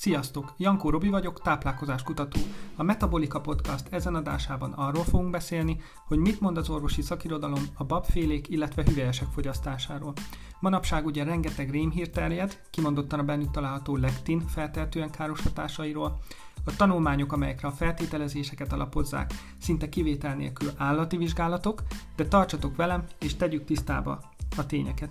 Sziasztok! Jankó Robi vagyok, táplálkozáskutató. A Metabolika Podcast ezen adásában arról fogunk beszélni, hogy mit mond az orvosi szakirodalom a babfélék, illetve hüvelyesek fogyasztásáról. Manapság ugye rengeteg rémhír terjed, kimondottan a bennük található lektin feltehetően káros hatásairól, a tanulmányok, amelyekre a feltételezéseket alapozzák, szinte kivétel nélkül állati vizsgálatok, de tartsatok velem és tegyük tisztába a tényeket.